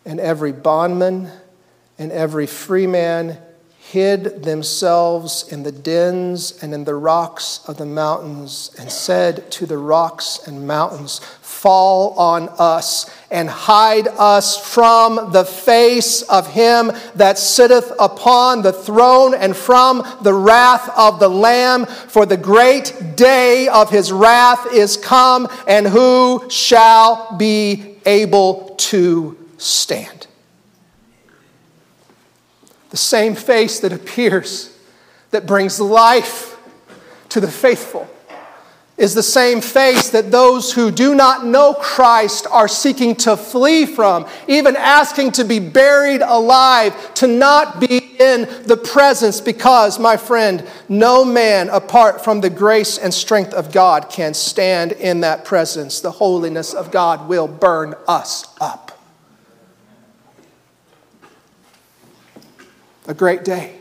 and every bondman, and every free man hid themselves in the dens and in the rocks of the mountains, and said to the rocks and mountains, Fall on us and hide us from the face of him that sitteth upon the throne and from the wrath of the Lamb. For the great day of his wrath is come, and who shall be able to stand? The same face that appears, that brings life to the faithful, is the same face that those who do not know Christ are seeking to flee from, even asking to be buried alive, to not be in the presence, because, my friend, no man apart from the grace and strength of God can stand in that presence. The holiness of God will burn us up. A great day.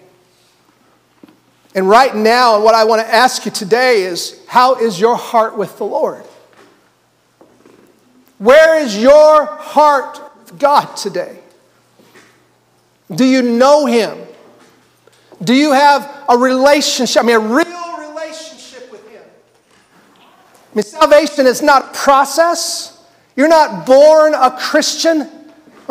And right now, and what I want to ask you today is how is your heart with the Lord? Where is your heart with God today? Do you know Him? Do you have a relationship? I mean, a real relationship with Him? I mean, salvation is not a process. You're not born a Christian.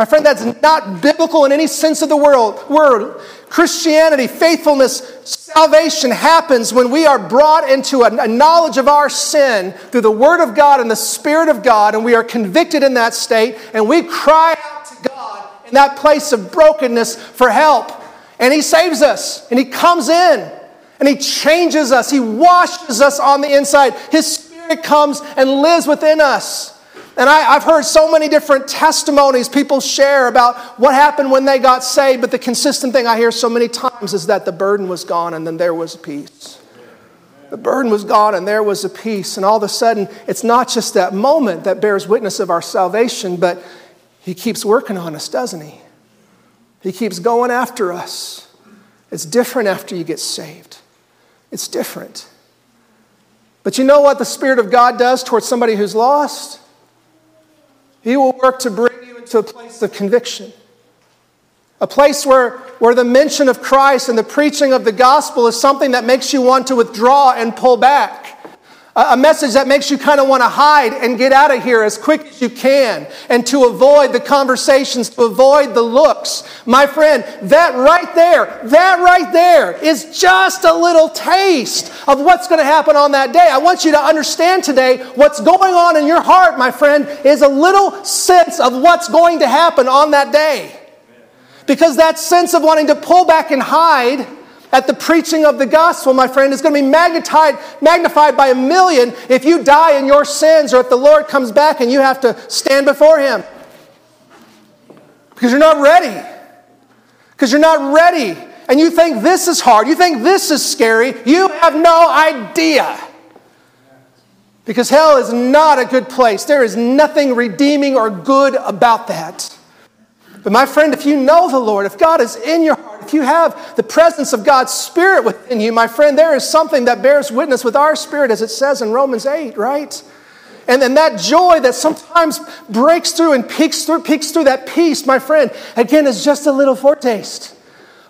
My friend, that's not biblical in any sense of the world, word. Christianity, faithfulness, salvation happens when we are brought into a, a, knowledge of our sin through the Word of God and the Spirit of God, and we are convicted in that state, and we cry out to God in that place of brokenness for help. And He saves us, and He comes in, and He changes us, He washes us on the inside. His Spirit comes and lives within us. And I, have heard so many different testimonies people share about what happened when they got saved, but the consistent thing I hear so many times is that the burden was gone and then there was peace. The burden was gone and there was a peace. And all of a sudden, it's not just that moment that bears witness of our salvation, but He keeps working on us, doesn't He? He keeps going after us. It's different after you get saved. It's different. But you know what the Spirit of God does towards somebody who's lost? He will work to bring you into a place of conviction. A place where, where the mention of Christ and the preaching of the gospel is something that makes you want to withdraw and pull back a message that makes you kind of want to hide and get out of here as quick as you can and to avoid the conversations, to avoid the looks. My friend, that right there, that right there is just a little taste of what's going to happen on that day. I want you to understand today what's going on in your heart, my friend, is a little sense of what's going to happen on that day. Because that sense of wanting to pull back and hide at the preaching of the gospel, my friend, is going to be magnified, magnified by a million if you die in your sins or if the Lord comes back and you have to stand before Him. Because you're not ready. Because you're not ready. And you think this is hard. You think this is scary. You have no idea. Because hell is not a good place. There is nothing redeeming or good about that. But my friend, if you know the Lord, if God is in your heart, you have the presence of God's Spirit within you, my friend, there is something that bears witness with our spirit, as it says in Romans 8, right? And then that joy that sometimes breaks through and peeks through, peeks through that peace, my friend, again, is just a little foretaste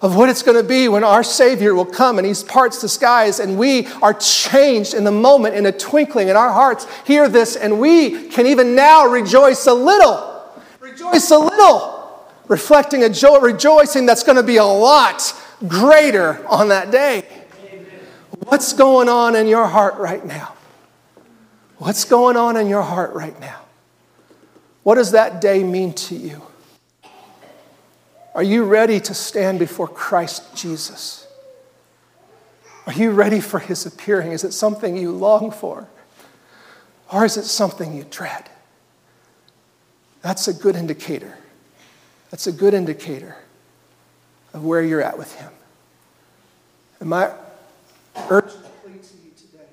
of what it's going to be when our Savior will come and He parts the skies and we are changed in the moment, in a twinkling, and our hearts hear this and we can even now rejoice a little. Rejoice a little reflecting a joy, rejoicing that's going to be a lot greater on that day. What's going on in your heart right now? What's going on in your heart right now? What does that day mean to you? Are you ready to stand before Christ Jesus? Are you ready for his appearing? Is it something you long for? Or is it something you dread? That's a good indicator that's a good indicator of where you're at with Him. And my urgent plea to you today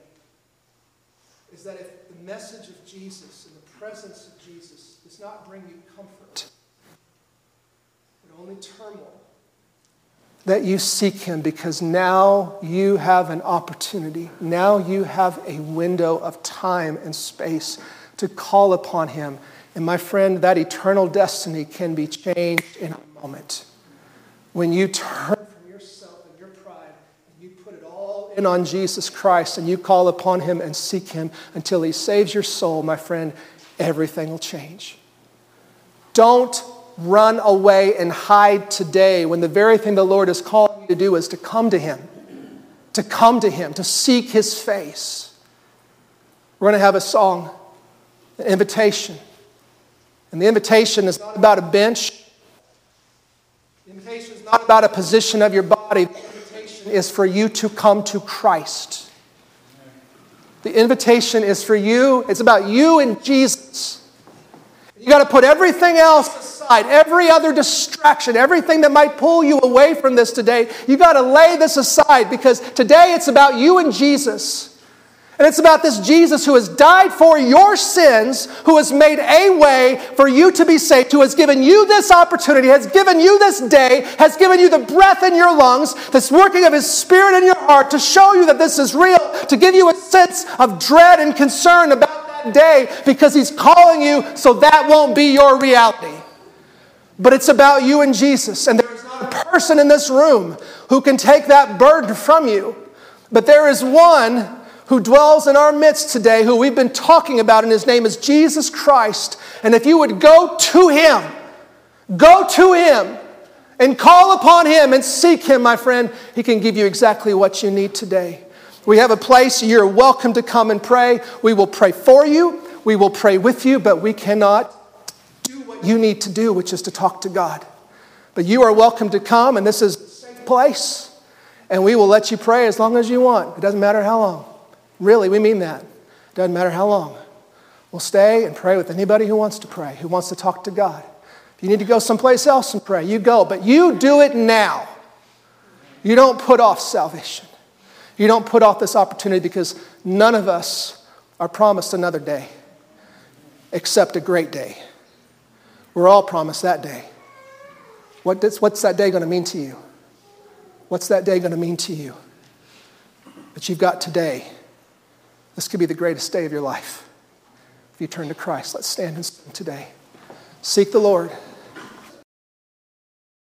is that if the message of Jesus and the presence of Jesus does not bring you comfort, but only turmoil, that you seek Him because now you have an opportunity. Now you have a window of time and space to call upon Him and my friend, that eternal destiny can be changed in a moment. When you turn from yourself and your pride and you put it all in on Jesus Christ and you call upon Him and seek Him until He saves your soul, my friend, everything will change. Don't run away and hide today when the very thing the Lord is calling you to do is to come to Him, to come to Him, to seek His face. We're going to have a song, an invitation. And the invitation is not about a bench. The invitation is not about a position of your body. The invitation is for you to come to Christ. The invitation is for you. It's about you and Jesus. You got to put everything else aside, every other distraction, everything that might pull you away from this today. You got to lay this aside because today it's about you and Jesus. And it's about this Jesus who has died for your sins, who has made a way for you to be saved, who has given you this opportunity, has given you this day, has given you the breath in your lungs, this working of His Spirit in your heart to show you that this is real, to give you a sense of dread and concern about that day because He's calling you so that won't be your reality. But it's about you and Jesus. And there is not a person in this room who can take that burden from you. But there is one who dwells in our midst today, who we've been talking about, and his name is Jesus Christ. And if you would go to him, go to him and call upon him and seek him, my friend, he can give you exactly what you need today. We have a place, you're welcome to come and pray. We will pray for you, we will pray with you, but we cannot do what you need to do, which is to talk to God. But you are welcome to come, and this is a safe place, and we will let you pray as long as you want. It doesn't matter how long. Really, we mean that. Doesn't matter how long. We'll stay and pray with anybody who wants to pray, who wants to talk to God. If you need to go someplace else and pray, you go, but you do it now. You don't put off salvation. You don't put off this opportunity because none of us are promised another day except a great day. We're all promised that day. What does, what's that day going to mean to you? What's that day going to mean to you? But you've got today. This could be the greatest day of your life if you turn to Christ. Let's stand and sing today. Seek the Lord.